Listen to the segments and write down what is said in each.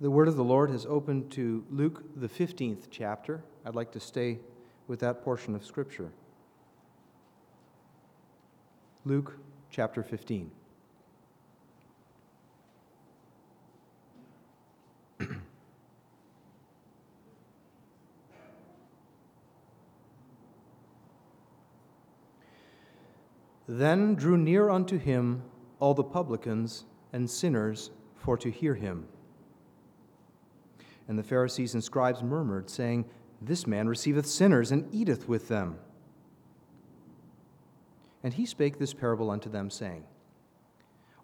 The word of the Lord has opened to Luke, the 15th chapter. I'd like to stay with that portion of Scripture. Luke chapter 15. then drew near unto him all the publicans and sinners for to hear him. And the Pharisees and scribes murmured, saying, This man receiveth sinners and eateth with them. And he spake this parable unto them, saying,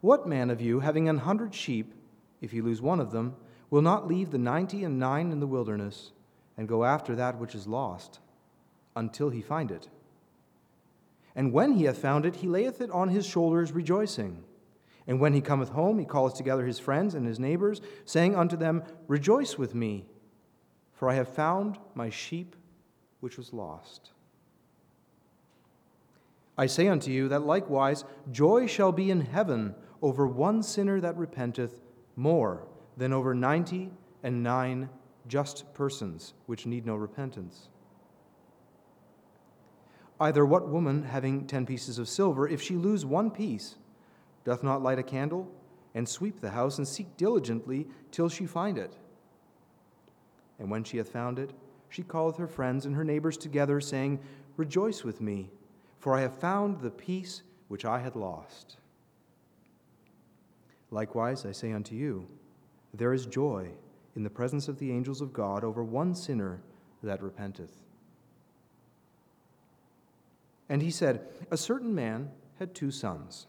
What man of you, having an hundred sheep, if he lose one of them, will not leave the ninety and nine in the wilderness, and go after that which is lost, until he find it? And when he hath found it, he layeth it on his shoulders, rejoicing. And when he cometh home, he calleth together his friends and his neighbors, saying unto them, Rejoice with me, for I have found my sheep which was lost. I say unto you that likewise joy shall be in heaven over one sinner that repenteth more than over ninety and nine just persons which need no repentance. Either what woman, having ten pieces of silver, if she lose one piece, doth not light a candle, and sweep the house, and seek diligently till she find it. And when she hath found it, she calleth her friends and her neighbors together, saying, Rejoice with me, for I have found the piece which I had lost. Likewise, I say unto you, there is joy in the presence of the angels of God over one sinner that repenteth. And he said, A certain man had two sons.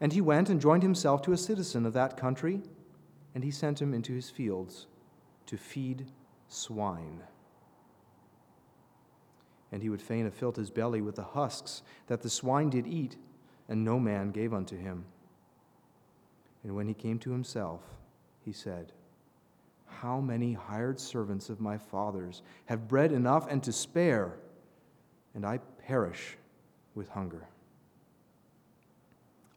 And he went and joined himself to a citizen of that country, and he sent him into his fields to feed swine. And he would fain have filled his belly with the husks that the swine did eat, and no man gave unto him. And when he came to himself, he said, How many hired servants of my father's have bread enough and to spare, and I perish with hunger?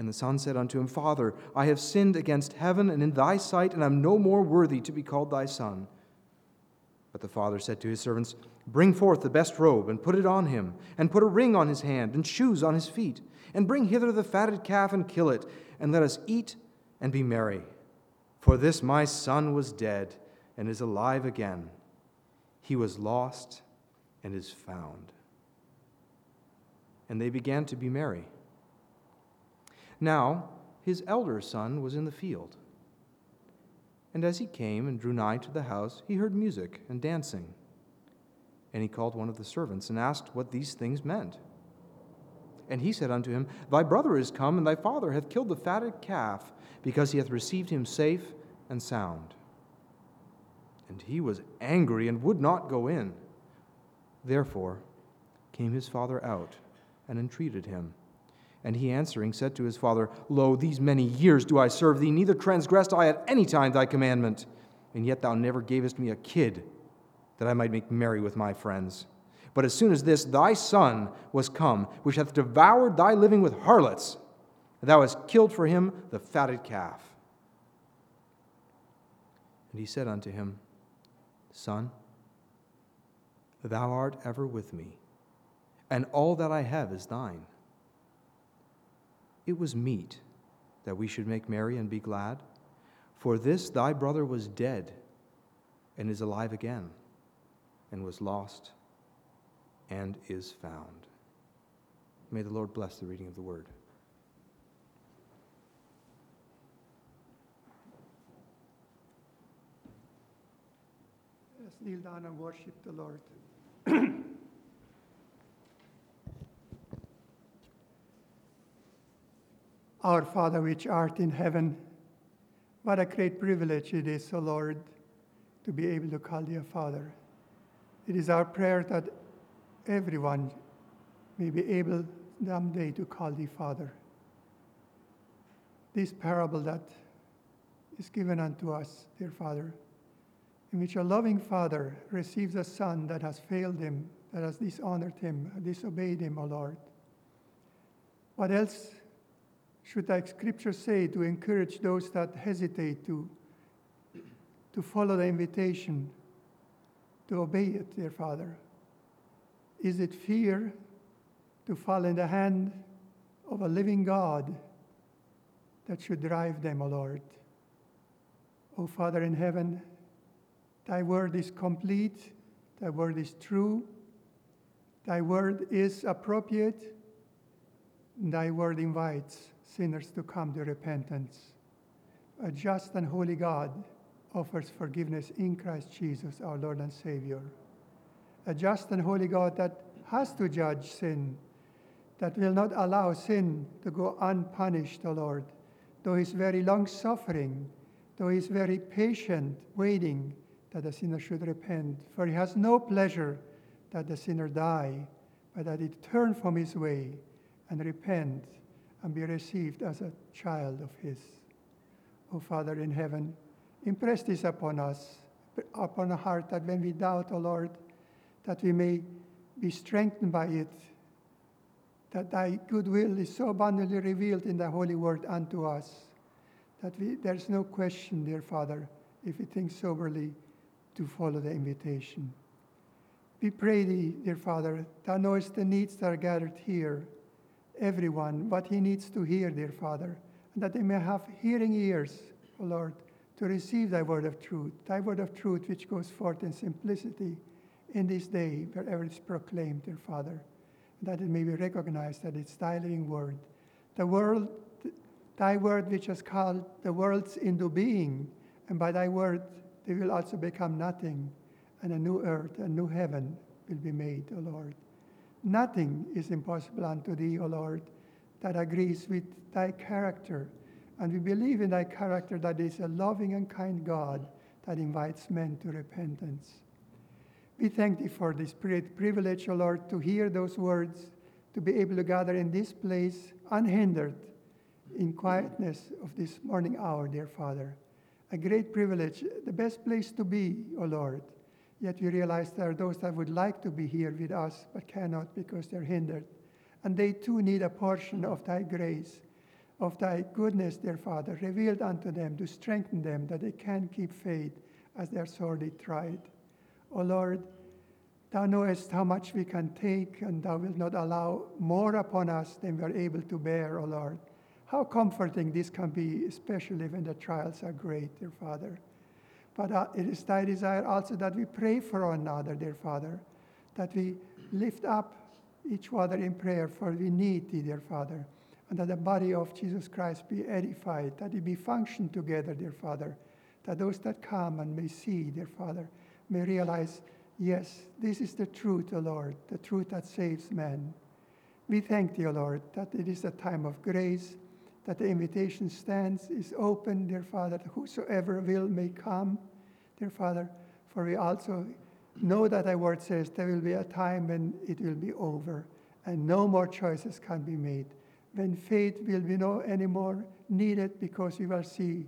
And the son said unto him, Father, I have sinned against heaven and in thy sight, and I am no more worthy to be called thy son. But the father said to his servants, Bring forth the best robe, and put it on him, and put a ring on his hand, and shoes on his feet, and bring hither the fatted calf, and kill it, and let us eat and be merry. For this my son was dead, and is alive again. He was lost, and is found. And they began to be merry. Now his elder son was in the field. And as he came and drew nigh to the house, he heard music and dancing. And he called one of the servants and asked what these things meant. And he said unto him, Thy brother is come, and thy father hath killed the fatted calf, because he hath received him safe and sound. And he was angry and would not go in. Therefore came his father out and entreated him. And he answering said to his father, Lo, these many years do I serve thee, neither transgressed I at any time thy commandment. And yet thou never gavest me a kid, that I might make merry with my friends. But as soon as this thy son was come, which hath devoured thy living with harlots, thou hast killed for him the fatted calf. And he said unto him, Son, thou art ever with me, and all that I have is thine. It was meet that we should make merry and be glad. For this thy brother was dead and is alive again, and was lost and is found. May the Lord bless the reading of the word. Let's kneel down and worship the Lord. Our Father, which art in heaven, what a great privilege it is, O Lord, to be able to call thee a Father. It is our prayer that everyone may be able someday to call thee Father. This parable that is given unto us, dear Father, in which a loving father receives a son that has failed him, that has dishonored him, disobeyed him, O Lord. What else should thy scripture say to encourage those that hesitate to, to follow the invitation, to obey it, dear Father? Is it fear to fall in the hand of a living God that should drive them, O Lord? O Father in heaven, thy word is complete, thy word is true, thy word is appropriate, thy word invites sinners to come to repentance. A just and holy God offers forgiveness in Christ Jesus, our Lord and Savior. A just and holy God that has to judge sin, that will not allow sin to go unpunished, O Lord, though He's very long suffering, though He's very patient, waiting that the sinner should repent. For He has no pleasure that the sinner die, but that he turn from his way and repent and be received as a child of His. O oh, Father in heaven, impress this upon us, upon our heart, that when we doubt, O oh Lord, that we may be strengthened by it, that Thy goodwill is so abundantly revealed in Thy holy word unto us, that we, there's no question, dear Father, if we think soberly to follow the invitation. We pray Thee, dear Father, Thou knowest the needs that are gathered here everyone what he needs to hear, dear Father, and that they may have hearing ears, O Lord, to receive thy word of truth, thy word of truth which goes forth in simplicity in this day, wherever it's proclaimed, dear Father, that it may be recognized that it's thy living word. The world, thy word which has called the worlds into being, and by thy word they will also become nothing, and a new earth, a new heaven will be made, O Lord. Nothing is impossible unto thee, O Lord, that agrees with thy character. And we believe in thy character that is a loving and kind God that invites men to repentance. We thank thee for this great privilege, O Lord, to hear those words, to be able to gather in this place unhindered in quietness of this morning hour, dear Father. A great privilege, the best place to be, O Lord. Yet we realize there are those that would like to be here with us but cannot because they're hindered. And they too need a portion of thy grace, of thy goodness, dear Father, revealed unto them to strengthen them that they can keep faith as they are sorely tried. O Lord, thou knowest how much we can take, and thou wilt not allow more upon us than we are able to bear, O Lord. How comforting this can be, especially when the trials are great, dear Father. But uh, it is thy desire also that we pray for one another, dear Father, that we lift up each other in prayer, for we need thee, dear Father, and that the body of Jesus Christ be edified, that it be function together, dear Father, that those that come and may see, dear Father, may realize, yes, this is the truth, O Lord, the truth that saves men. We thank thee, O Lord, that it is a time of grace that the invitation stands, is open, dear Father, that whosoever will may come, dear Father, for we also know that thy word says there will be a time when it will be over and no more choices can be made. When faith will be no anymore needed because we will see.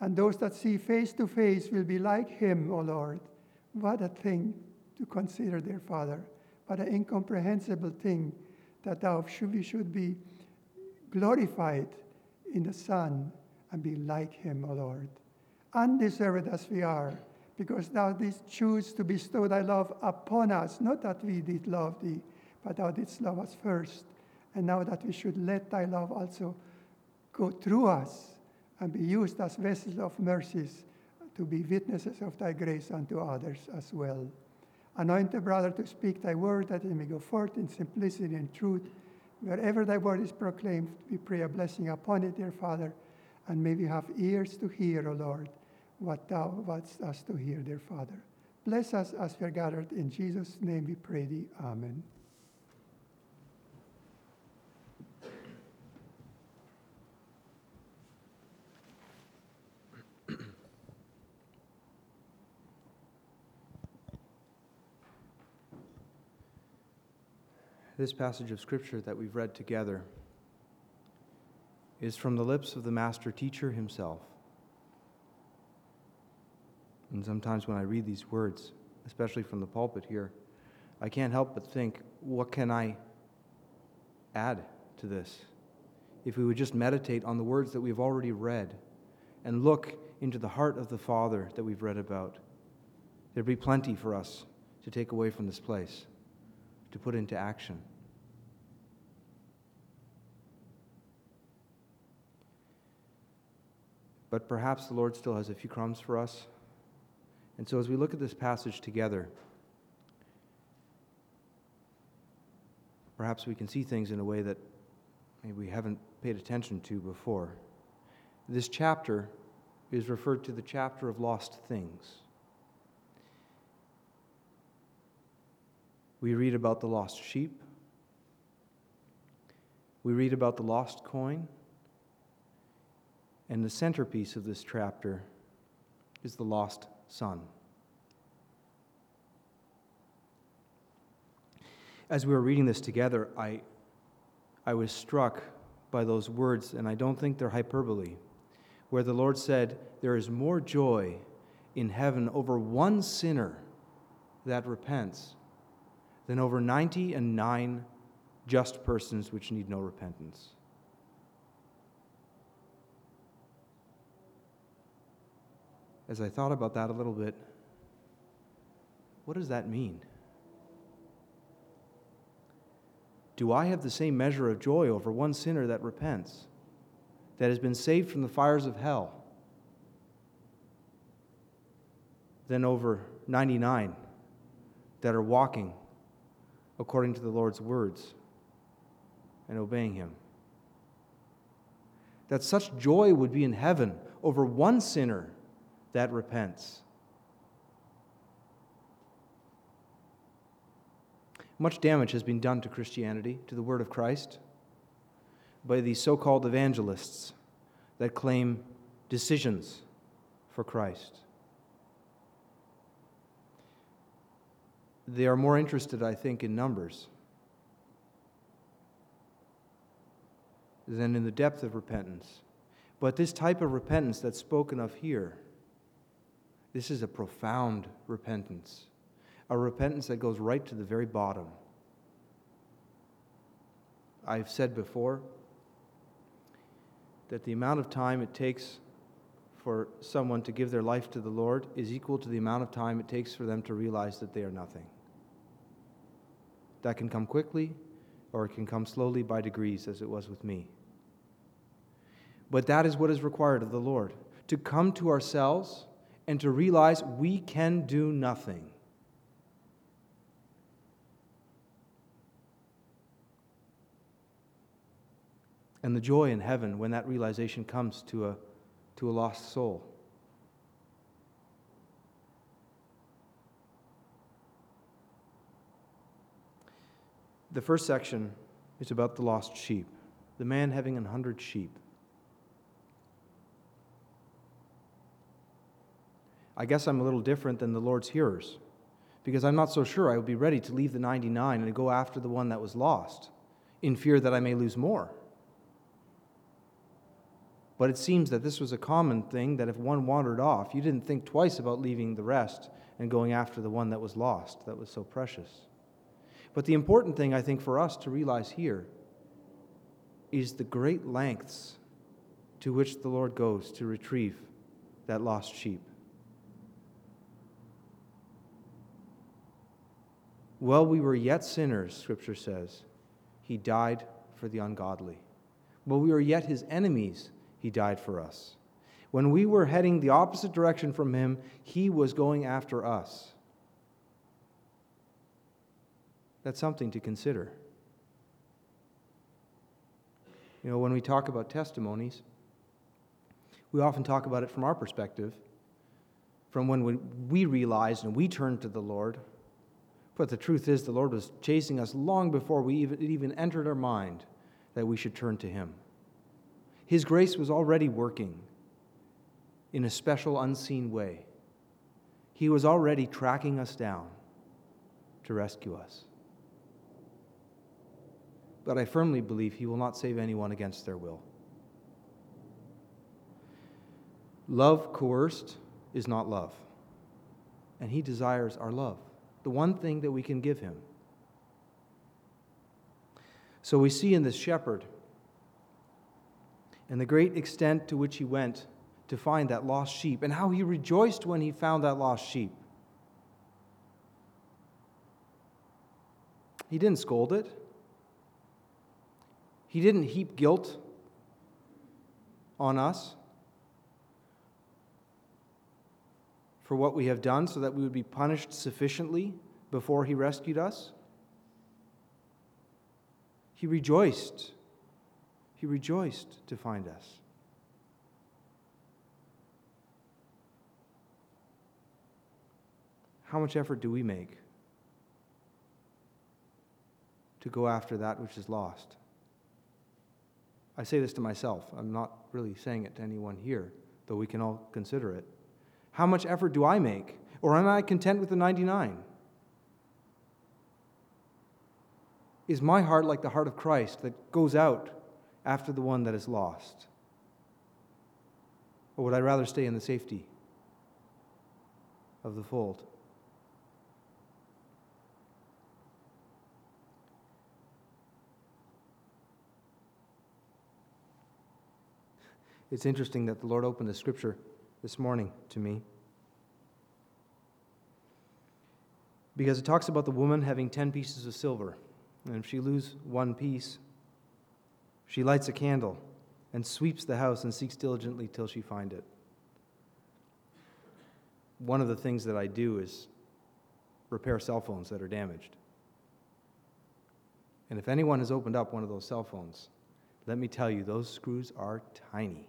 And those that see face to face will be like him, O Lord. What a thing to consider, dear Father. What an incomprehensible thing that thou should, we should be glorified in the Son and be like him, O Lord. Undeserved as we are, because thou didst choose to bestow thy love upon us, not that we did love thee, but thou didst love us first. And now that we should let thy love also go through us and be used as vessels of mercies to be witnesses of thy grace unto others as well. Anoint the brother to speak thy word that it may go forth in simplicity and truth. Wherever thy word is proclaimed, we pray a blessing upon it, dear Father, and may we have ears to hear, O Lord, what thou wants us to hear, dear Father. Bless us as we are gathered. In Jesus' name we pray thee. Amen. This passage of Scripture that we've read together is from the lips of the Master Teacher himself. And sometimes when I read these words, especially from the pulpit here, I can't help but think, what can I add to this? If we would just meditate on the words that we've already read and look into the heart of the Father that we've read about, there'd be plenty for us to take away from this place to put into action. But perhaps the Lord still has a few crumbs for us. And so as we look at this passage together, perhaps we can see things in a way that maybe we haven't paid attention to before. This chapter is referred to the chapter of lost things. We read about the lost sheep. We read about the lost coin. And the centerpiece of this chapter is the lost son. As we were reading this together, I, I was struck by those words, and I don't think they're hyperbole, where the Lord said, There is more joy in heaven over one sinner that repents than over 90 and nine just persons which need no repentance. As I thought about that a little bit, what does that mean? Do I have the same measure of joy over one sinner that repents, that has been saved from the fires of hell, than over 99 that are walking according to the Lord's words and obeying Him. That such joy would be in heaven over one sinner that repents. Much damage has been done to Christianity, to the Word of Christ, by these so called evangelists that claim decisions for Christ. They are more interested, I think, in numbers than in the depth of repentance. But this type of repentance that's spoken of here, this is a profound repentance, a repentance that goes right to the very bottom. I've said before that the amount of time it takes for someone to give their life to the Lord is equal to the amount of time it takes for them to realize that they are nothing. That can come quickly or it can come slowly by degrees, as it was with me. But that is what is required of the Lord to come to ourselves and to realize we can do nothing. And the joy in heaven when that realization comes to a, to a lost soul. The first section is about the lost sheep, the man having a hundred sheep. I guess I'm a little different than the Lord's hearers because I'm not so sure I would be ready to leave the 99 and go after the one that was lost in fear that I may lose more. But it seems that this was a common thing that if one wandered off, you didn't think twice about leaving the rest and going after the one that was lost, that was so precious. But the important thing, I think, for us to realize here is the great lengths to which the Lord goes to retrieve that lost sheep. While we were yet sinners, Scripture says, He died for the ungodly. While we were yet His enemies, He died for us. When we were heading the opposite direction from him, he was going after us. That's something to consider. You know, when we talk about testimonies, we often talk about it from our perspective, from when we realized and we turned to the Lord. But the truth is, the Lord was chasing us long before we even, it even entered our mind that we should turn to Him. His grace was already working in a special, unseen way. He was already tracking us down to rescue us. But I firmly believe He will not save anyone against their will. Love coerced is not love, and He desires our love, the one thing that we can give Him. So we see in this shepherd and the great extent to which he went to find that lost sheep, and how he rejoiced when he found that lost sheep. He didn't scold it, he didn't heap guilt on us for what we have done so that we would be punished sufficiently before he rescued us. He rejoiced. He rejoiced to find us. How much effort do we make to go after that which is lost? I say this to myself. I'm not really saying it to anyone here, though we can all consider it. How much effort do I make? Or am I content with the 99? Is my heart like the heart of Christ that goes out after the one that is lost? Or would I rather stay in the safety of the fold? It's interesting that the Lord opened the scripture this morning to me. Because it talks about the woman having 10 pieces of silver. And if she loses one piece, she lights a candle and sweeps the house and seeks diligently till she find it. One of the things that I do is repair cell phones that are damaged. And if anyone has opened up one of those cell phones, let me tell you, those screws are tiny.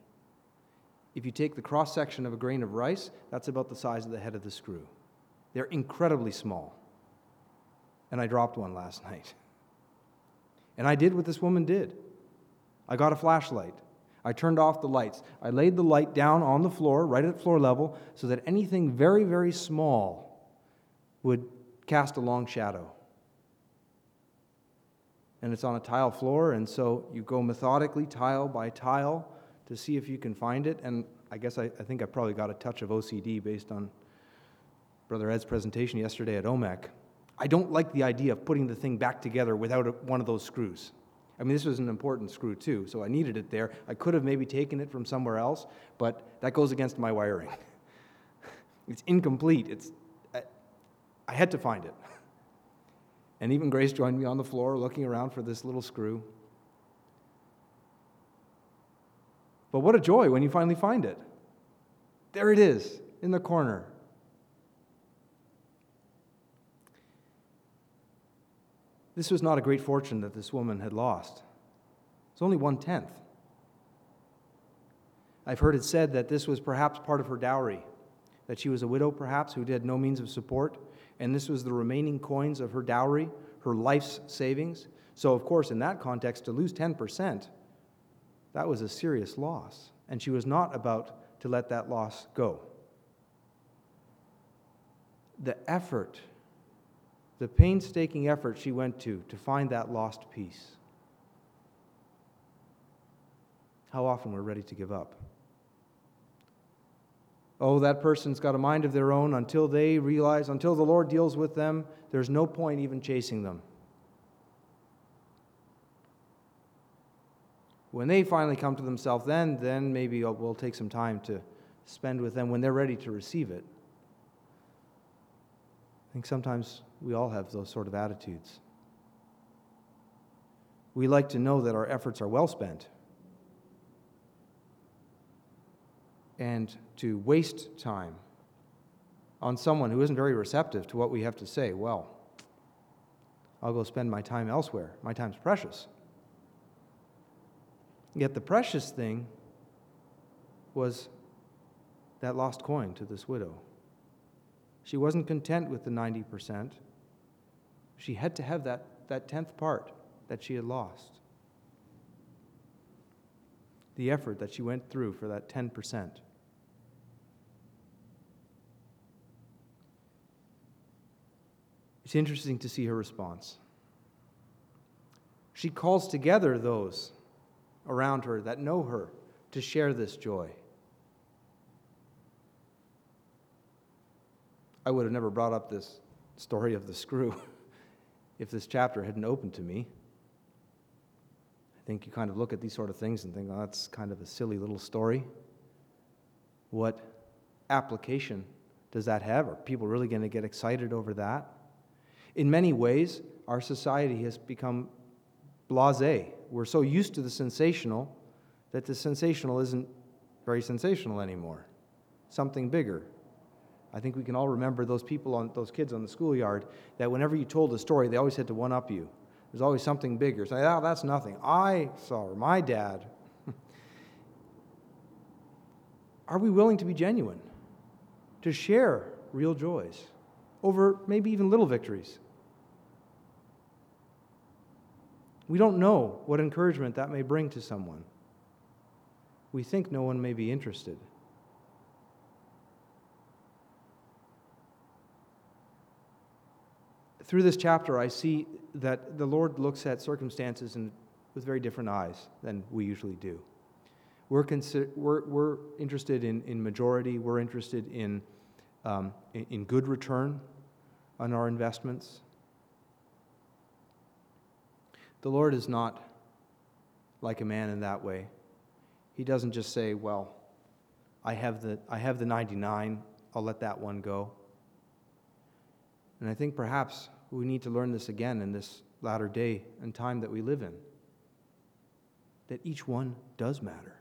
If you take the cross section of a grain of rice, that's about the size of the head of the screw. They're incredibly small. And I dropped one last night. And I did what this woman did I got a flashlight. I turned off the lights. I laid the light down on the floor, right at floor level, so that anything very, very small would cast a long shadow. And it's on a tile floor, and so you go methodically, tile by tile, to see if you can find it. And I guess I, I think I probably got a touch of OCD based on Brother Ed's presentation yesterday at OMEC. I don't like the idea of putting the thing back together without a, one of those screws. I mean, this was an important screw too, so I needed it there. I could have maybe taken it from somewhere else, but that goes against my wiring. it's incomplete. It's, I, I had to find it. And even Grace joined me on the floor looking around for this little screw. But what a joy when you finally find it. There it is in the corner. This was not a great fortune that this woman had lost. It's only one tenth. I've heard it said that this was perhaps part of her dowry, that she was a widow perhaps who had no means of support, and this was the remaining coins of her dowry, her life's savings. So, of course, in that context, to lose 10%, that was a serious loss, and she was not about to let that loss go. The effort, the painstaking effort she went to to find that lost piece. How often we're ready to give up. Oh, that person's got a mind of their own until they realize, until the Lord deals with them, there's no point even chasing them. When they finally come to themselves, then, then maybe we'll take some time to spend with them when they're ready to receive it. I think sometimes we all have those sort of attitudes. We like to know that our efforts are well spent. and to waste time on someone who isn't very receptive to what we have to say, well, I'll go spend my time elsewhere. My time's precious. Yet the precious thing was that lost coin to this widow. She wasn't content with the 90%. She had to have that, that tenth part that she had lost. The effort that she went through for that 10%. It's interesting to see her response. She calls together those around her that know her to share this joy. I would have never brought up this story of the screw if this chapter hadn't opened to me. I think you kind of look at these sort of things and think, oh, that's kind of a silly little story. What application does that have? Are people really going to get excited over that? In many ways, our society has become blase. We're so used to the sensational that the sensational isn't very sensational anymore. Something bigger. I think we can all remember those people on those kids on the schoolyard that whenever you told a story, they always had to one up you. There's always something bigger. Say, oh, that's nothing. I saw her, my dad. Are we willing to be genuine? To share real joys over maybe even little victories? We don't know what encouragement that may bring to someone. We think no one may be interested. Through this chapter, I see that the Lord looks at circumstances in, with very different eyes than we usually do. We're, consi- we're, we're interested in, in majority, we're interested in, um, in, in good return on our investments. The Lord is not like a man in that way. He doesn't just say, Well, I have the, I have the 99, I'll let that one go. And I think perhaps we need to learn this again in this latter day and time that we live in that each one does matter,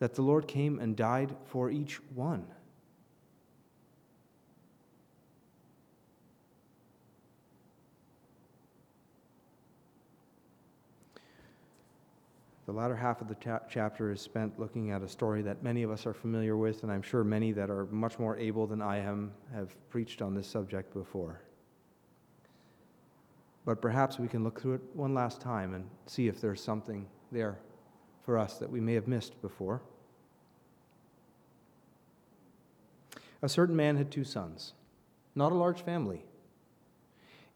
that the Lord came and died for each one. The latter half of the chapter is spent looking at a story that many of us are familiar with, and I'm sure many that are much more able than I am have preached on this subject before. But perhaps we can look through it one last time and see if there's something there for us that we may have missed before. A certain man had two sons, not a large family.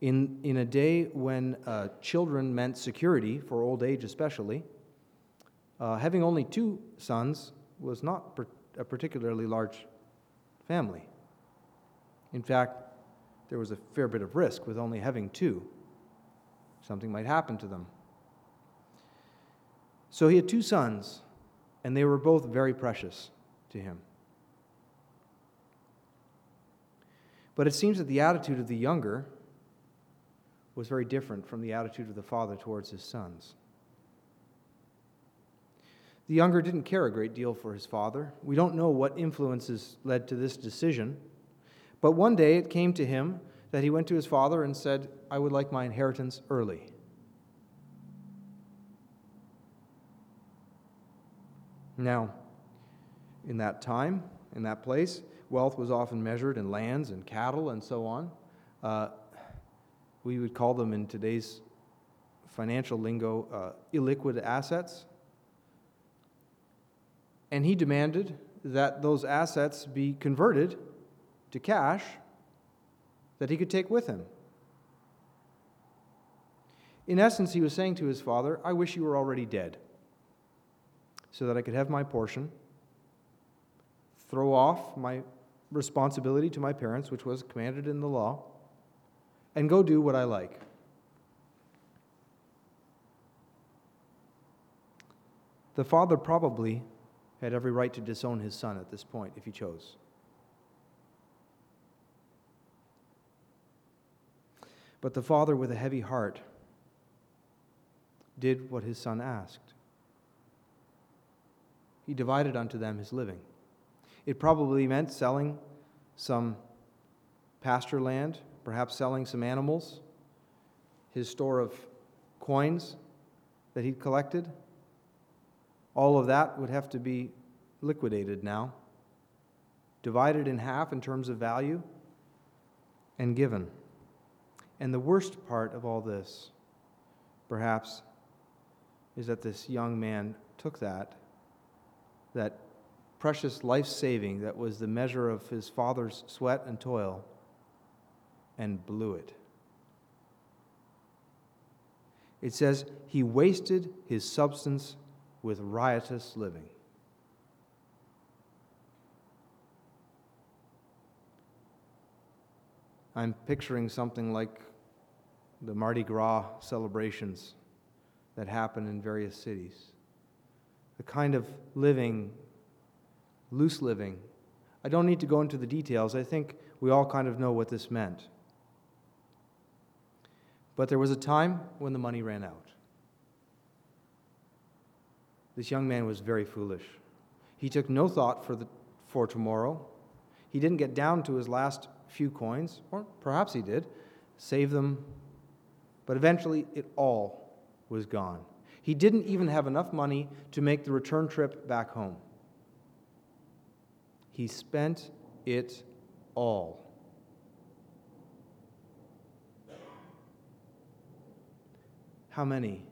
In, in a day when uh, children meant security, for old age especially, uh, having only two sons was not per- a particularly large family. In fact, there was a fair bit of risk with only having two. Something might happen to them. So he had two sons, and they were both very precious to him. But it seems that the attitude of the younger was very different from the attitude of the father towards his sons. The younger didn't care a great deal for his father. We don't know what influences led to this decision. But one day it came to him that he went to his father and said, I would like my inheritance early. Now, in that time, in that place, wealth was often measured in lands and cattle and so on. Uh, we would call them in today's financial lingo uh, illiquid assets. And he demanded that those assets be converted to cash that he could take with him. In essence, he was saying to his father, I wish you were already dead so that I could have my portion, throw off my responsibility to my parents, which was commanded in the law, and go do what I like. The father probably had every right to disown his son at this point if he chose. But the father, with a heavy heart, did what his son asked. he divided unto them his living. It probably meant selling some pasture land, perhaps selling some animals, his store of coins that he'd collected. All of that would have to be liquidated now, divided in half in terms of value, and given. And the worst part of all this, perhaps, is that this young man took that, that precious life saving that was the measure of his father's sweat and toil, and blew it. It says, he wasted his substance with riotous living. I'm picturing something like the Mardi Gras celebrations that happen in various cities. The kind of living, loose living. I don't need to go into the details. I think we all kind of know what this meant. But there was a time when the money ran out. This young man was very foolish. He took no thought for, the, for tomorrow. He didn't get down to his last few coins, or perhaps he did, save them, but eventually it all was gone. He didn't even have enough money to make the return trip back home. He spent it all. How many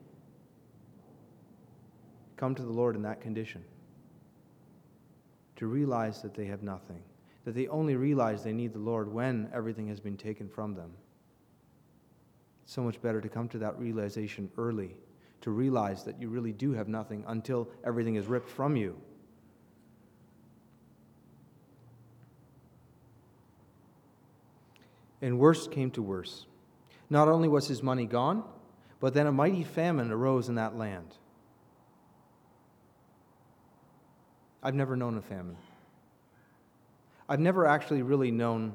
come to the Lord in that condition? To realize that they have nothing, that they only realize they need the Lord when everything has been taken from them. It's so much better to come to that realization early, to realize that you really do have nothing until everything is ripped from you. And worse came to worse. Not only was his money gone, but then a mighty famine arose in that land. I've never known a famine. I've never actually really known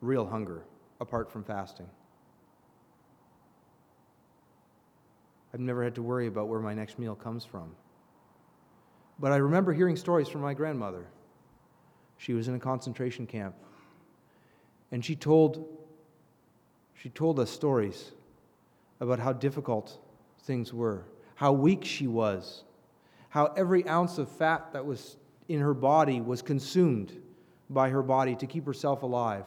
real hunger apart from fasting. I've never had to worry about where my next meal comes from. But I remember hearing stories from my grandmother. She was in a concentration camp. And she told, she told us stories about how difficult things were, how weak she was, how every ounce of fat that was in her body was consumed by her body to keep herself alive.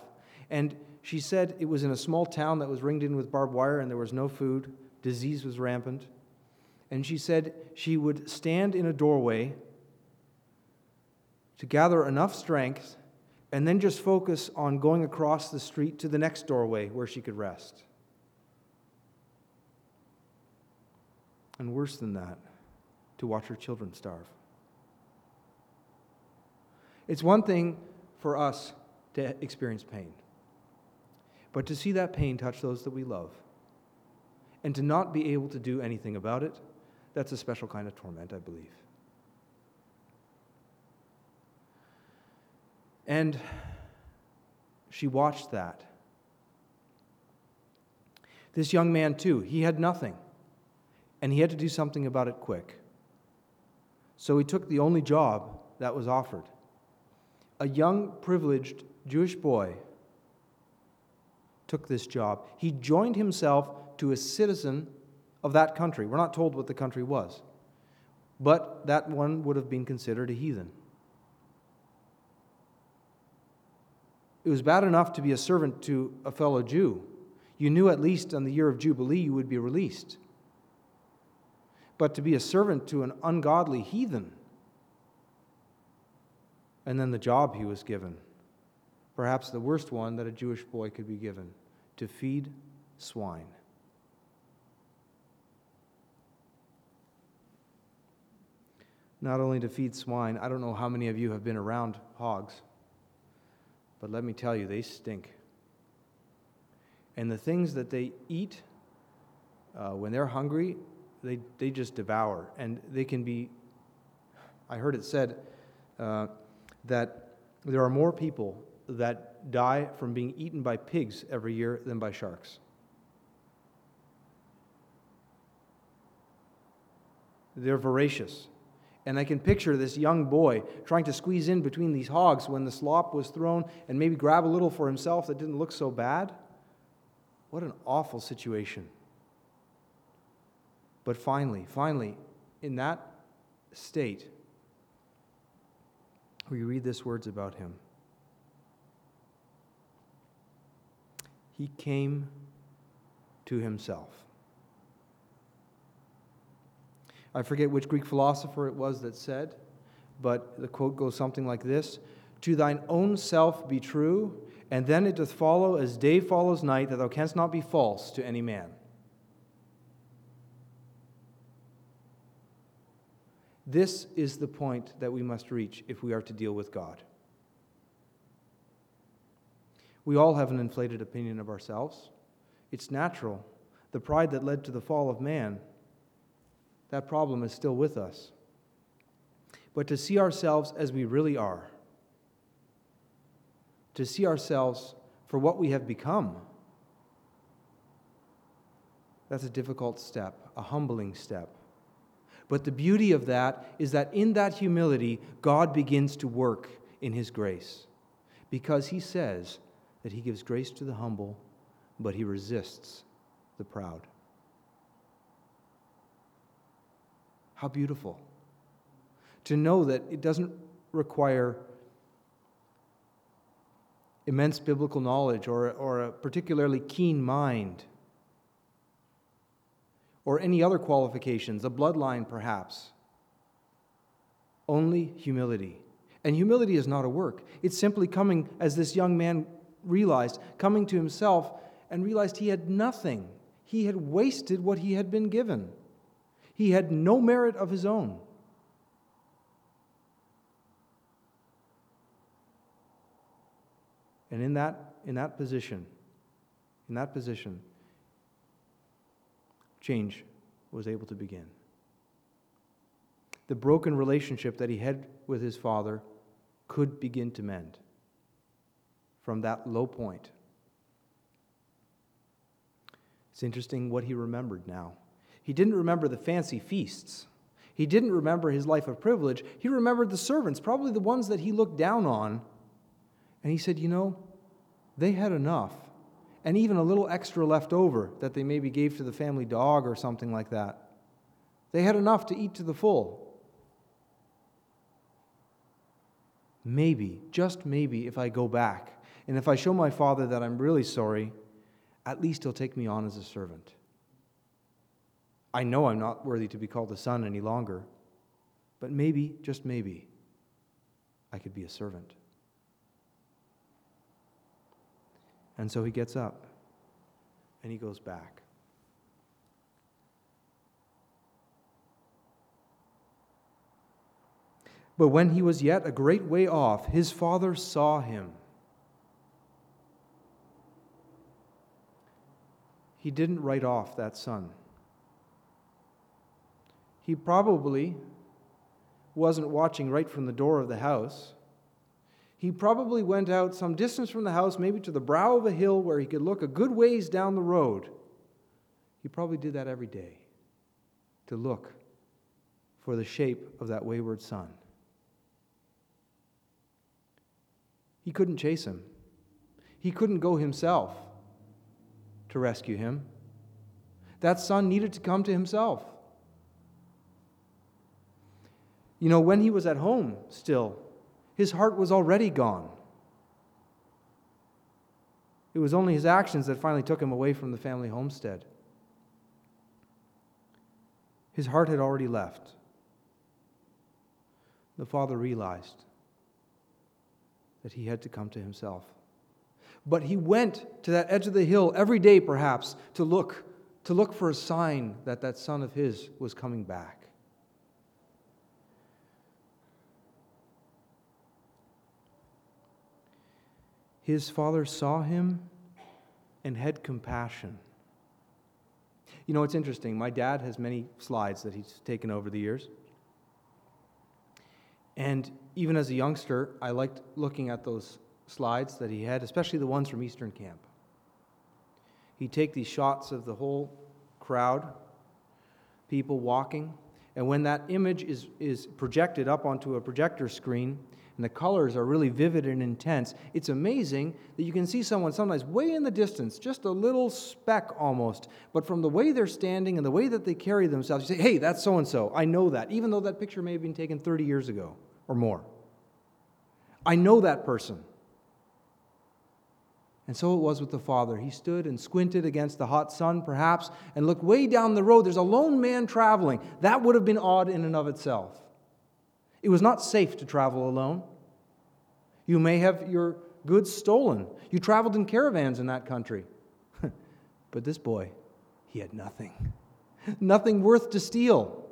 And she said it was in a small town that was ringed in with barbed wire and there was no food, disease was rampant. And she said she would stand in a doorway to gather enough strength and then just focus on going across the street to the next doorway where she could rest. And worse than that, to watch her children starve. It's one thing for us to experience pain, but to see that pain touch those that we love and to not be able to do anything about it, that's a special kind of torment, I believe. And she watched that. This young man, too, he had nothing and he had to do something about it quick. So he took the only job that was offered. A young, privileged Jewish boy took this job. He joined himself to a citizen of that country. We're not told what the country was, but that one would have been considered a heathen. It was bad enough to be a servant to a fellow Jew. You knew at least on the year of Jubilee you would be released but to be a servant to an ungodly heathen. And then the job he was given, perhaps the worst one that a Jewish boy could be given to feed swine. Not only to feed swine, I don't know how many of you have been around hogs, but let me tell you, they stink. And the things that they eat uh, when they're hungry they, they just devour. And they can be, I heard it said uh, that there are more people that die from being eaten by pigs every year than by sharks. They're voracious. And I can picture this young boy trying to squeeze in between these hogs when the slop was thrown and maybe grab a little for himself that didn't look so bad. What an awful situation. But finally, finally, in that state, we read these words about him. He came to himself. I forget which Greek philosopher it was that said, but the quote goes something like this To thine own self be true, and then it doth follow as day follows night, that thou canst not be false to any man. This is the point that we must reach if we are to deal with God. We all have an inflated opinion of ourselves. It's natural. The pride that led to the fall of man, that problem is still with us. But to see ourselves as we really are, to see ourselves for what we have become, that's a difficult step, a humbling step. But the beauty of that is that in that humility, God begins to work in His grace. Because He says that He gives grace to the humble, but He resists the proud. How beautiful. To know that it doesn't require immense biblical knowledge or, or a particularly keen mind or any other qualifications, a bloodline perhaps. Only humility. And humility is not a work. It's simply coming, as this young man realized, coming to himself and realized he had nothing. He had wasted what he had been given. He had no merit of his own. And in that, in that position, in that position, change was able to begin. The broken relationship that he had with his father could begin to mend from that low point. It's interesting what he remembered now. He didn't remember the fancy feasts. He didn't remember his life of privilege. He remembered the servants, probably the ones that he looked down on. And he said, You know, they had enough and even a little extra left over that they maybe gave to the family dog or something like that. They had enough to eat to the full. Maybe, just maybe, if I go back and if I show my father that I'm really sorry, at least he'll take me on as a servant. I know I'm not worthy to be called a son any longer, but maybe, just maybe, I could be a servant. And so he gets up and he goes back. But when he was yet a great way off, his father saw him. He didn't write off that son. He probably wasn't watching right from the door of the house he probably went out some distance from the house, maybe to the brow of a hill where he could look a good ways down the road. He probably did that every day to look for the shape of that wayward son. He couldn't chase him, he couldn't go himself to rescue him. That son needed to come to himself. You know, when he was at home still, his heart was already gone. It was only his actions that finally took him away from the family homestead. His heart had already left. The father realized that he had to come to himself. But he went to that edge of the hill every day, perhaps, to look, to look for a sign that that son of his was coming back. His father saw him and had compassion. You know, it's interesting. My dad has many slides that he's taken over the years. And even as a youngster, I liked looking at those slides that he had, especially the ones from Eastern Camp. He'd take these shots of the whole crowd, people walking, And when that image is, is projected up onto a projector screen, and the colors are really vivid and intense, it's amazing that you can see someone sometimes way in the distance, just a little speck almost, but from the way they're standing and the way that they carry themselves, you say, hey, that's so and so. I know that, even though that picture may have been taken 30 years ago or more. I know that person. And so it was with the father. He stood and squinted against the hot sun, perhaps, and looked way down the road. There's a lone man traveling. That would have been odd in and of itself. It was not safe to travel alone. You may have your goods stolen. You traveled in caravans in that country. but this boy, he had nothing. Nothing worth to steal.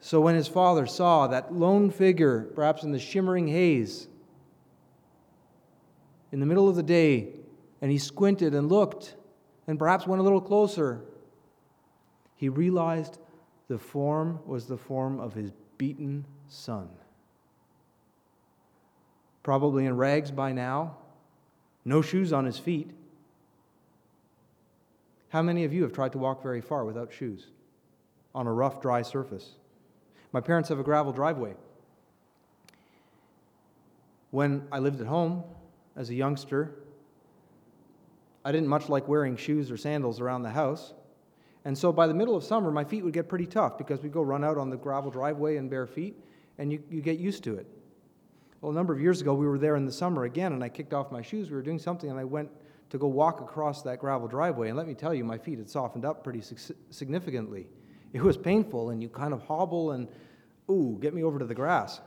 So when his father saw that lone figure, perhaps in the shimmering haze, in the middle of the day, and he squinted and looked, and perhaps went a little closer, he realized the form was the form of his beaten son. Probably in rags by now, no shoes on his feet. How many of you have tried to walk very far without shoes on a rough, dry surface? My parents have a gravel driveway. When I lived at home as a youngster, I didn't much like wearing shoes or sandals around the house. And so by the middle of summer, my feet would get pretty tough because we'd go run out on the gravel driveway in bare feet, and you, you get used to it. Well, a number of years ago, we were there in the summer again, and I kicked off my shoes. We were doing something, and I went to go walk across that gravel driveway. And let me tell you, my feet had softened up pretty significantly. It was painful, and you kind of hobble and, ooh, get me over to the grass.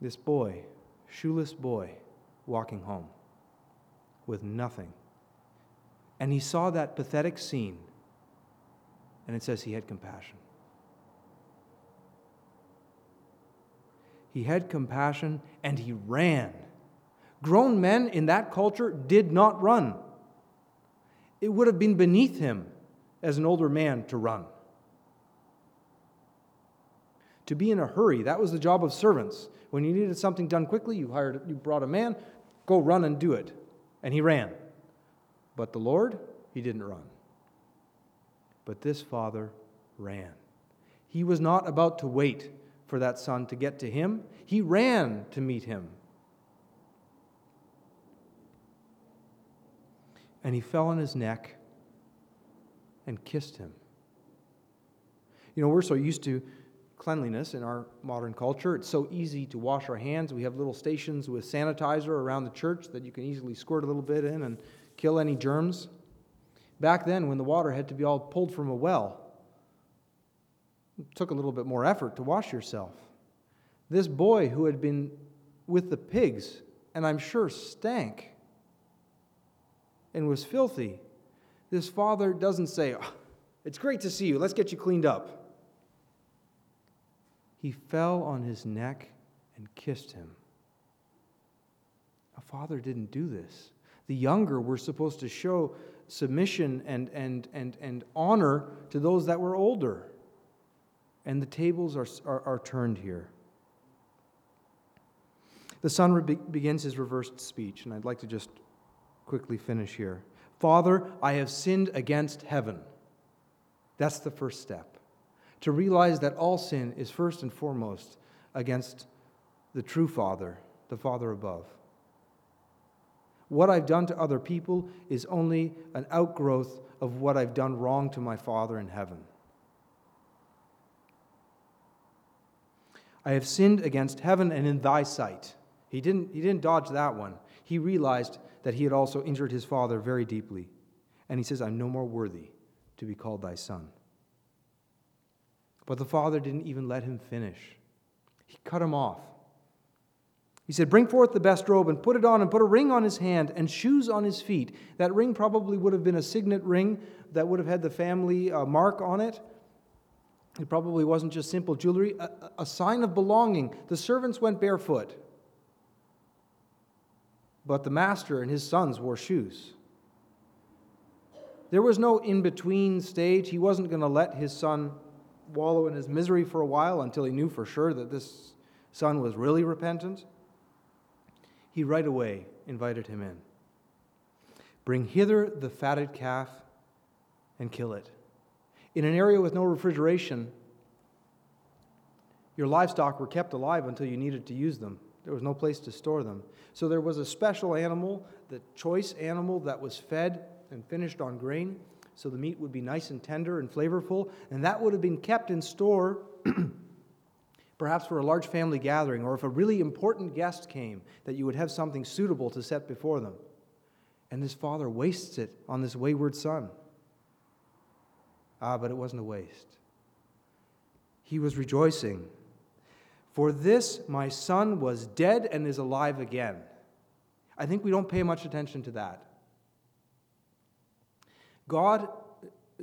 This boy, shoeless boy, walking home with nothing. And he saw that pathetic scene, and it says he had compassion. He had compassion and he ran. Grown men in that culture did not run. It would have been beneath him as an older man to run. To be in a hurry, that was the job of servants. When you needed something done quickly, you hired you brought a man, go run and do it. And he ran. But the Lord, he didn't run. But this father ran. He was not about to wait for that son to get to him, he ran to meet him. And he fell on his neck and kissed him. You know, we're so used to cleanliness in our modern culture. It's so easy to wash our hands. We have little stations with sanitizer around the church that you can easily squirt a little bit in and kill any germs. Back then, when the water had to be all pulled from a well, it took a little bit more effort to wash yourself. This boy who had been with the pigs, and I'm sure stank and was filthy, this father doesn't say, oh, It's great to see you, let's get you cleaned up. He fell on his neck and kissed him. A father didn't do this. The younger were supposed to show submission and, and, and, and honor to those that were older. And the tables are, are, are turned here. The son re- begins his reversed speech, and I'd like to just quickly finish here. Father, I have sinned against heaven. That's the first step. To realize that all sin is first and foremost against the true Father, the Father above. What I've done to other people is only an outgrowth of what I've done wrong to my Father in heaven. I have sinned against heaven and in thy sight. He didn't, he didn't dodge that one. He realized that he had also injured his father very deeply. And he says, I'm no more worthy to be called thy son. But the father didn't even let him finish, he cut him off. He said, Bring forth the best robe and put it on, and put a ring on his hand and shoes on his feet. That ring probably would have been a signet ring that would have had the family uh, mark on it. It probably wasn't just simple jewelry, a, a sign of belonging. The servants went barefoot, but the master and his sons wore shoes. There was no in between stage. He wasn't going to let his son wallow in his misery for a while until he knew for sure that this son was really repentant. He right away invited him in. Bring hither the fatted calf and kill it. In an area with no refrigeration, your livestock were kept alive until you needed to use them. There was no place to store them. So there was a special animal, the choice animal that was fed and finished on grain, so the meat would be nice and tender and flavorful, and that would have been kept in store perhaps for a large family gathering, or if a really important guest came, that you would have something suitable to set before them. And this father wastes it on this wayward son. Ah, but it wasn't a waste. He was rejoicing. For this my son was dead and is alive again. I think we don't pay much attention to that. God,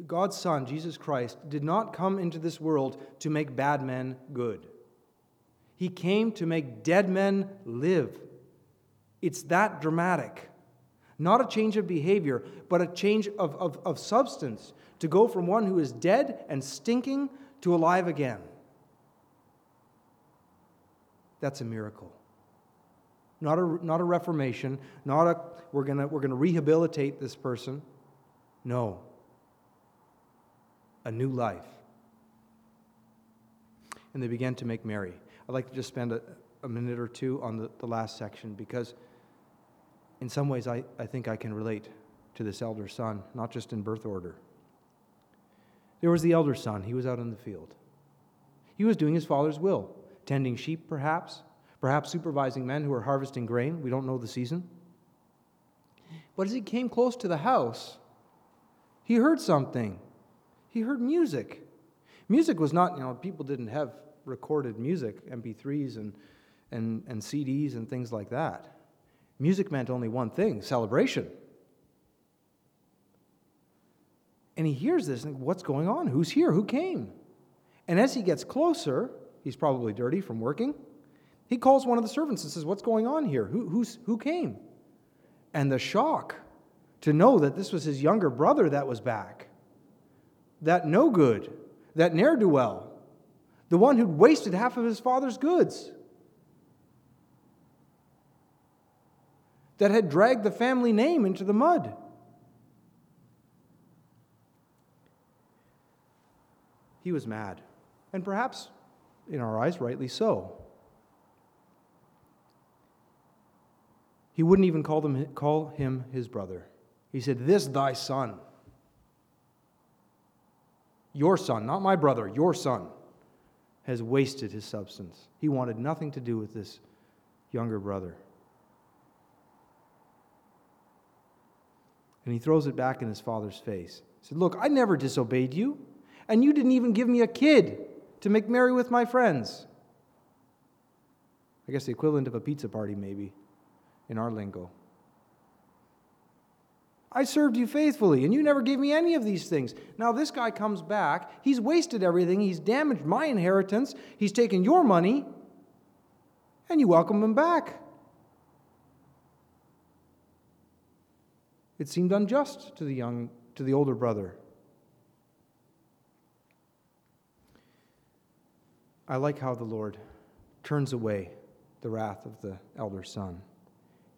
God's Son, Jesus Christ, did not come into this world to make bad men good. He came to make dead men live. It's that dramatic. Not a change of behavior, but a change of, of, of substance to go from one who is dead and stinking to alive again. That's a miracle. Not a, not a reformation, not a, we're going we're going to rehabilitate this person. No. A new life. And they began to make merry. I'd like to just spend a, a minute or two on the, the last section because, in some ways, I, I think I can relate to this elder son, not just in birth order. There was the elder son, he was out in the field. He was doing his father's will, tending sheep, perhaps, perhaps supervising men who were harvesting grain. We don't know the season. But as he came close to the house, he heard something. He heard music. Music was not, you know, people didn't have recorded music, MP3s and, and, and CDs and things like that. Music meant only one thing celebration. And he hears this and what's going on? Who's here? Who came? And as he gets closer, he's probably dirty from working. He calls one of the servants and says, What's going on here? Who, who's, who came? And the shock to know that this was his younger brother that was back. That no good, that ne'er do well, the one who'd wasted half of his father's goods, that had dragged the family name into the mud. He was mad, and perhaps, in our eyes, rightly so. He wouldn't even call, them, call him his brother. He said, This thy son. Your son, not my brother, your son, has wasted his substance. He wanted nothing to do with this younger brother. And he throws it back in his father's face. He said, Look, I never disobeyed you, and you didn't even give me a kid to make merry with my friends. I guess the equivalent of a pizza party, maybe, in our lingo. I served you faithfully, and you never gave me any of these things. Now, this guy comes back. He's wasted everything. He's damaged my inheritance. He's taken your money, and you welcome him back. It seemed unjust to the young to the older brother. I like how the Lord turns away the wrath of the elder son.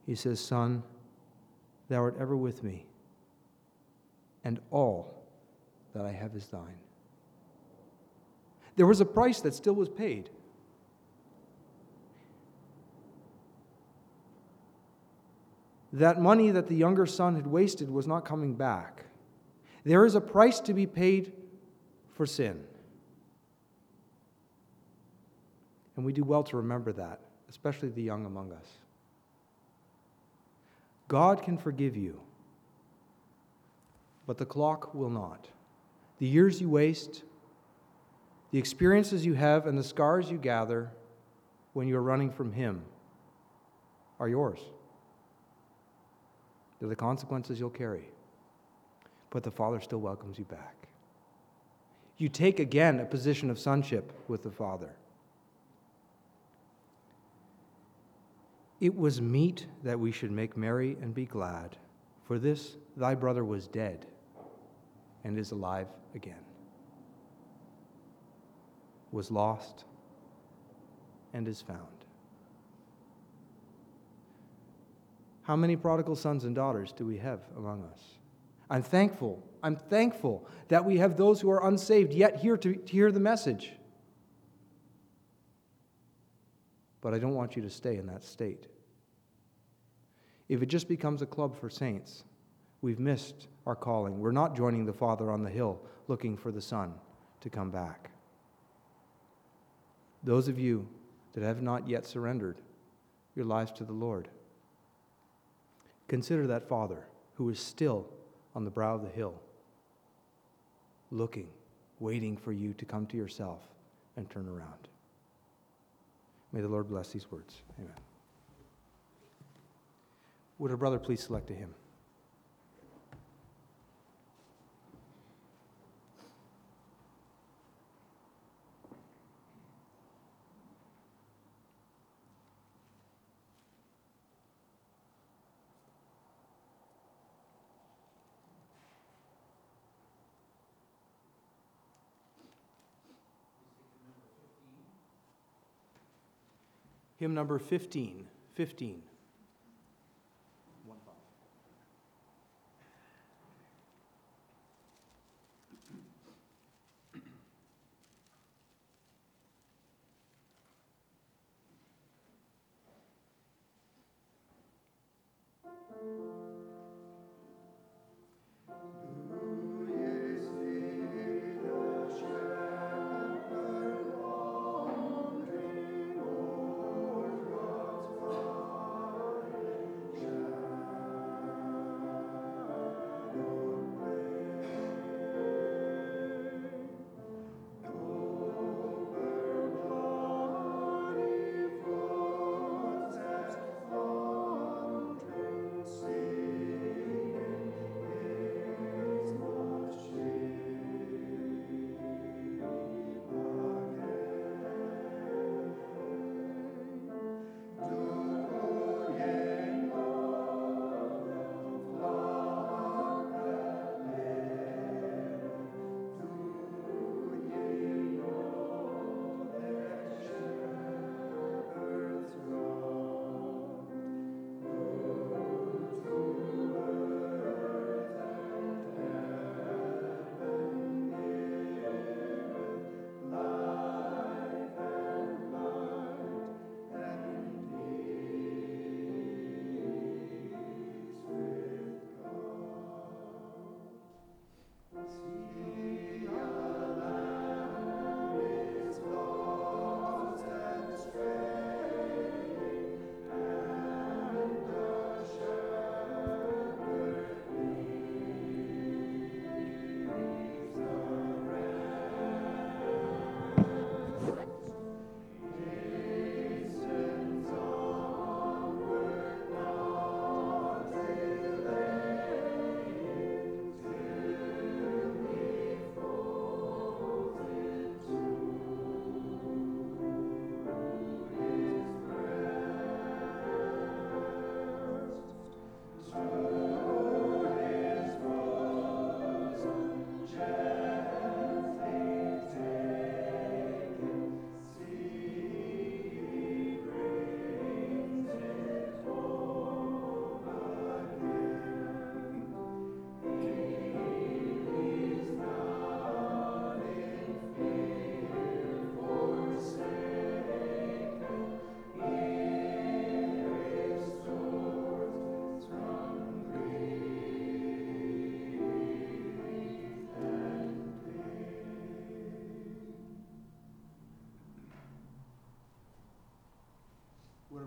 He says, Son, Thou art ever with me, and all that I have is thine. There was a price that still was paid. That money that the younger son had wasted was not coming back. There is a price to be paid for sin. And we do well to remember that, especially the young among us. God can forgive you, but the clock will not. The years you waste, the experiences you have, and the scars you gather when you're running from Him are yours. They're the consequences you'll carry. But the Father still welcomes you back. You take again a position of sonship with the Father. It was meet that we should make merry and be glad, for this thy brother was dead and is alive again, was lost and is found. How many prodigal sons and daughters do we have among us? I'm thankful. I'm thankful that we have those who are unsaved yet here to, to hear the message. But I don't want you to stay in that state. If it just becomes a club for saints, we've missed our calling. We're not joining the Father on the hill looking for the Son to come back. Those of you that have not yet surrendered your lives to the Lord, consider that Father who is still on the brow of the hill, looking, waiting for you to come to yourself and turn around. May the Lord bless these words. Amen. Would a brother please select a hymn? Hymn number 15. 15.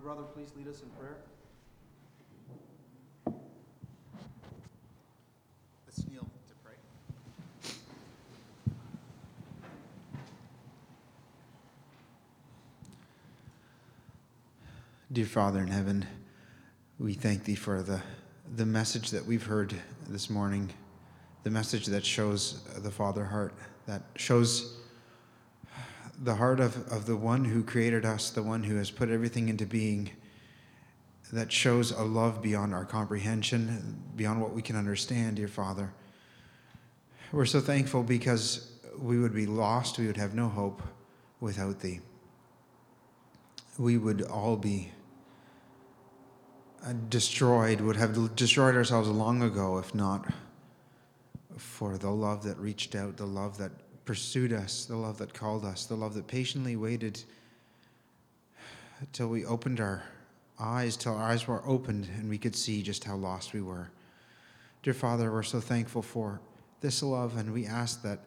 Brother please lead us in prayer? Let's kneel to pray. Dear Father in heaven, we thank thee for the, the message that we've heard this morning, the message that shows the Father heart, that shows the heart of, of the one who created us, the one who has put everything into being, that shows a love beyond our comprehension, beyond what we can understand, dear Father. We're so thankful because we would be lost, we would have no hope without Thee. We would all be uh, destroyed, would have destroyed ourselves long ago if not for the love that reached out, the love that pursued us, the love that called us, the love that patiently waited till we opened our eyes, till our eyes were opened and we could see just how lost we were. Dear Father, we're so thankful for this love, and we ask that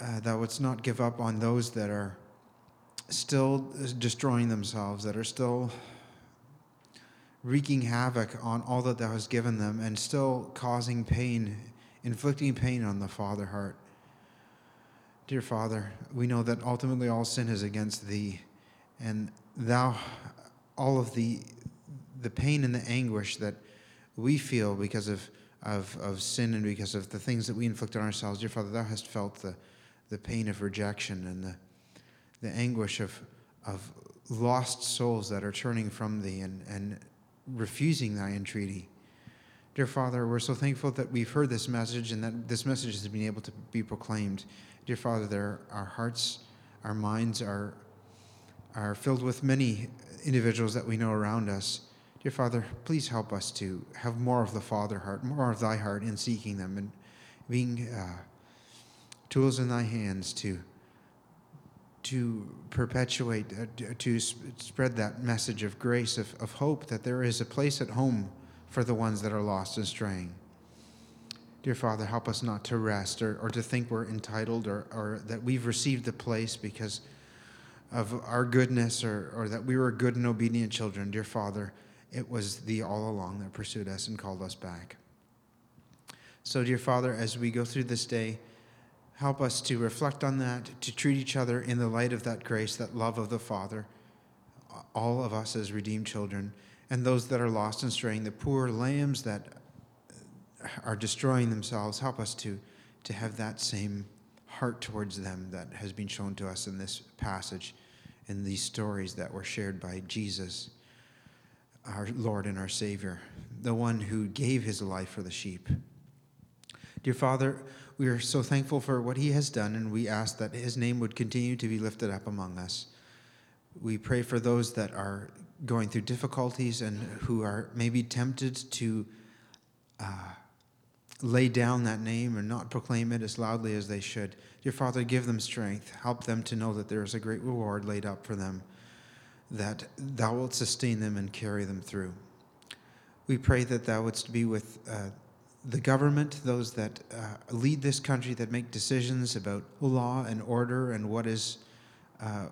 uh, thou wouldst not give up on those that are still destroying themselves, that are still wreaking havoc on all that thou hast given them, and still causing pain, inflicting pain on the Father heart. Dear Father, we know that ultimately all sin is against thee, and thou, all of the, the pain and the anguish that we feel because of, of, of sin and because of the things that we inflict on ourselves, dear Father, thou hast felt the, the pain of rejection and the, the anguish of, of lost souls that are turning from thee and, and refusing thy entreaty. Dear Father, we're so thankful that we've heard this message and that this message has been able to be proclaimed. Dear Father, there, our hearts, our minds are, are filled with many individuals that we know around us. Dear Father, please help us to have more of the Father heart, more of thy heart in seeking them and being uh, tools in thy hands to to perpetuate, uh, to spread that message of grace, of, of hope that there is a place at home for the ones that are lost and straying. Dear Father, help us not to rest or, or to think we're entitled or, or that we've received the place because of our goodness or, or that we were good and obedient children. Dear Father, it was Thee all along that pursued us and called us back. So, dear Father, as we go through this day, Help us to reflect on that, to treat each other in the light of that grace, that love of the Father, all of us as redeemed children, and those that are lost and straying, the poor lambs that are destroying themselves. Help us to, to have that same heart towards them that has been shown to us in this passage, in these stories that were shared by Jesus, our Lord and our Savior, the one who gave his life for the sheep. Dear Father, we are so thankful for what he has done, and we ask that his name would continue to be lifted up among us. We pray for those that are going through difficulties and who are maybe tempted to uh, lay down that name and not proclaim it as loudly as they should. Dear Father, give them strength. Help them to know that there is a great reward laid up for them, that thou wilt sustain them and carry them through. We pray that thou wouldst be with uh, the government, those that uh, lead this country, that make decisions about law and order and what is, uh,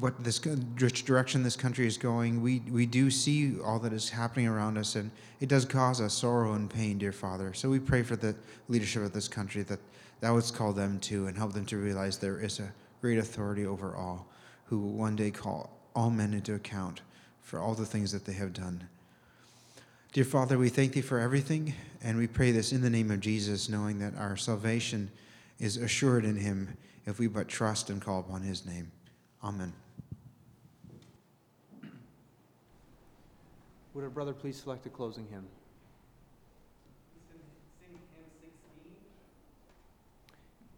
what this which direction this country is going. We we do see all that is happening around us, and it does cause us sorrow and pain, dear Father. So we pray for the leadership of this country that Thou wouldst call them to and help them to realize there is a great authority over all, who will one day call all men into account for all the things that they have done. Dear Father, we thank thee for everything, and we pray this in the name of Jesus, knowing that our salvation is assured in him if we but trust and call upon his name. Amen. Would a brother please select a closing hymn?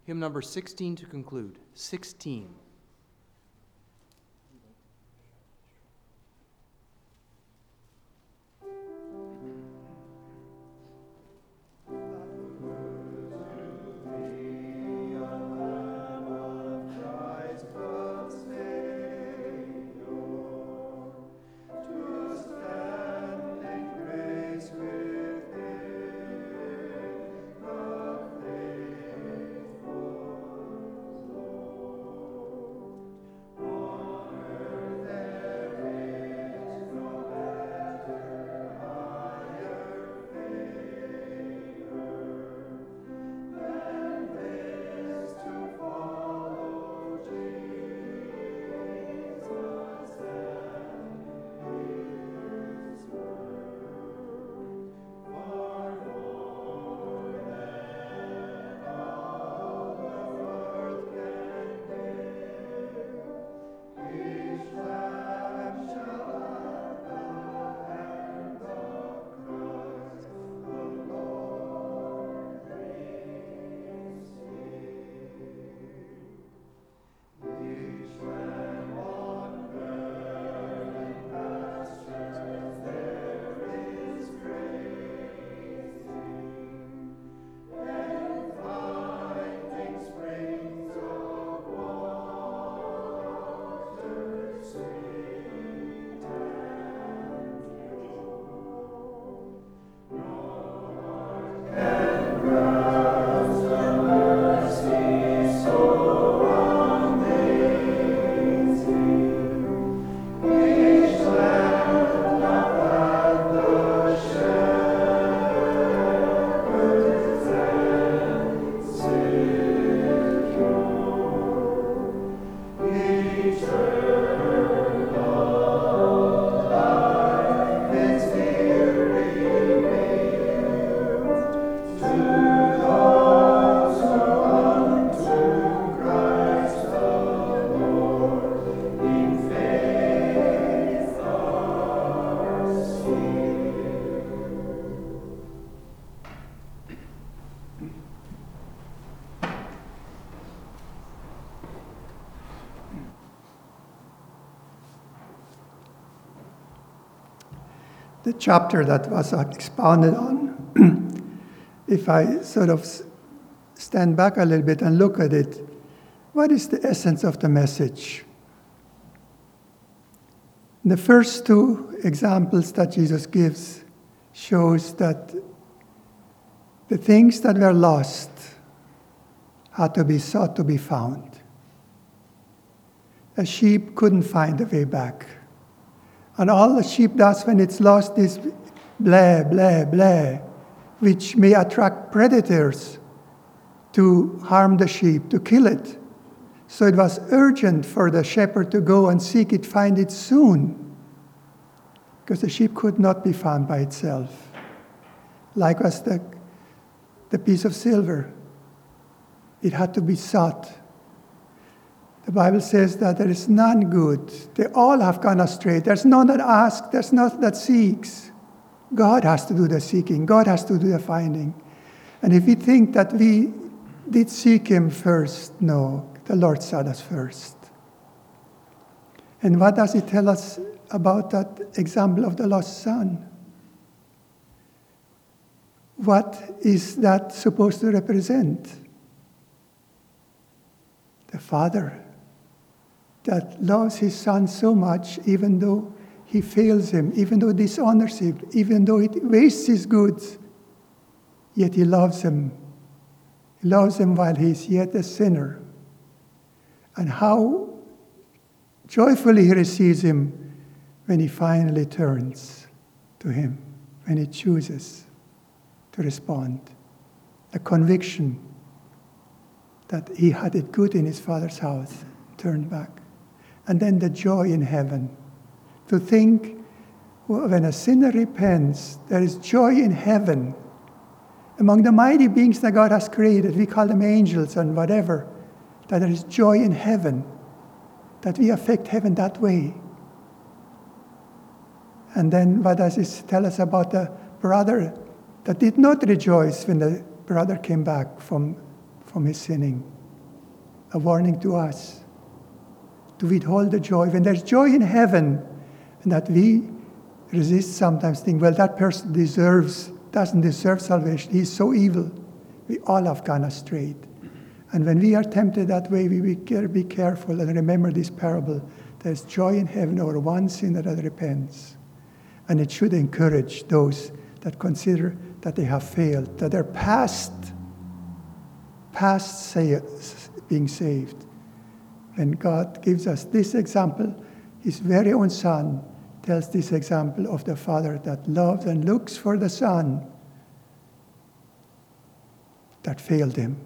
Hymn number 16 to conclude. 16. The chapter that was expounded on, if I sort of stand back a little bit and look at it, what is the essence of the message? The first two examples that Jesus gives shows that the things that were lost had to be sought to be found. A sheep couldn't find the way back. And all the sheep does when it's lost is blah, blah, blah, which may attract predators to harm the sheep, to kill it. So it was urgent for the shepherd to go and seek it, find it soon, because the sheep could not be found by itself. Likewise, the, the piece of silver, it had to be sought. The Bible says that there is none good. They all have gone astray. There's none that asks, there's none that seeks. God has to do the seeking, God has to do the finding. And if we think that we did seek Him first, no, the Lord sought us first. And what does He tell us about that example of the lost son? What is that supposed to represent? The Father that loves his son so much, even though he fails him, even though dishonors him, even though it wastes his goods, yet he loves him. He loves him while he is yet a sinner. And how joyfully he receives him when he finally turns to him, when he chooses to respond. The conviction that he had it good in his father's house, turned back. And then the joy in heaven to think when a sinner repents, there is joy in heaven. Among the mighty beings that God has created, we call them angels and whatever, that there is joy in heaven, that we affect heaven that way. And then what does this tell us about the brother that did not rejoice when the brother came back from, from his sinning? A warning to us to withhold the joy. When there's joy in heaven, and that we resist sometimes, think, well, that person deserves, doesn't deserve salvation. He's so evil. We all have gone astray. And when we are tempted that way, we be careful and remember this parable. There's joy in heaven over one sinner that repents. And it should encourage those that consider that they have failed, that they're past, past say, being saved. When God gives us this example, his very own son tells this example of the father that loves and looks for the son that failed him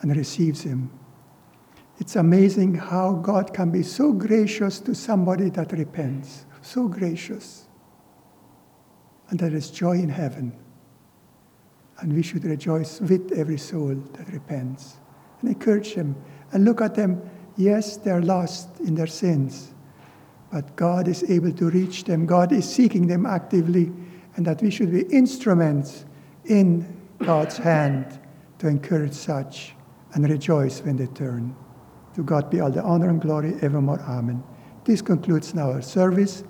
and receives him. It's amazing how God can be so gracious to somebody that repents, so gracious. And there is joy in heaven. And we should rejoice with every soul that repents and encourage them and look at them. Yes, they're lost in their sins, but God is able to reach them. God is seeking them actively, and that we should be instruments in God's hand to encourage such and rejoice when they turn. To God be all the honor and glory evermore. Amen. This concludes now our service.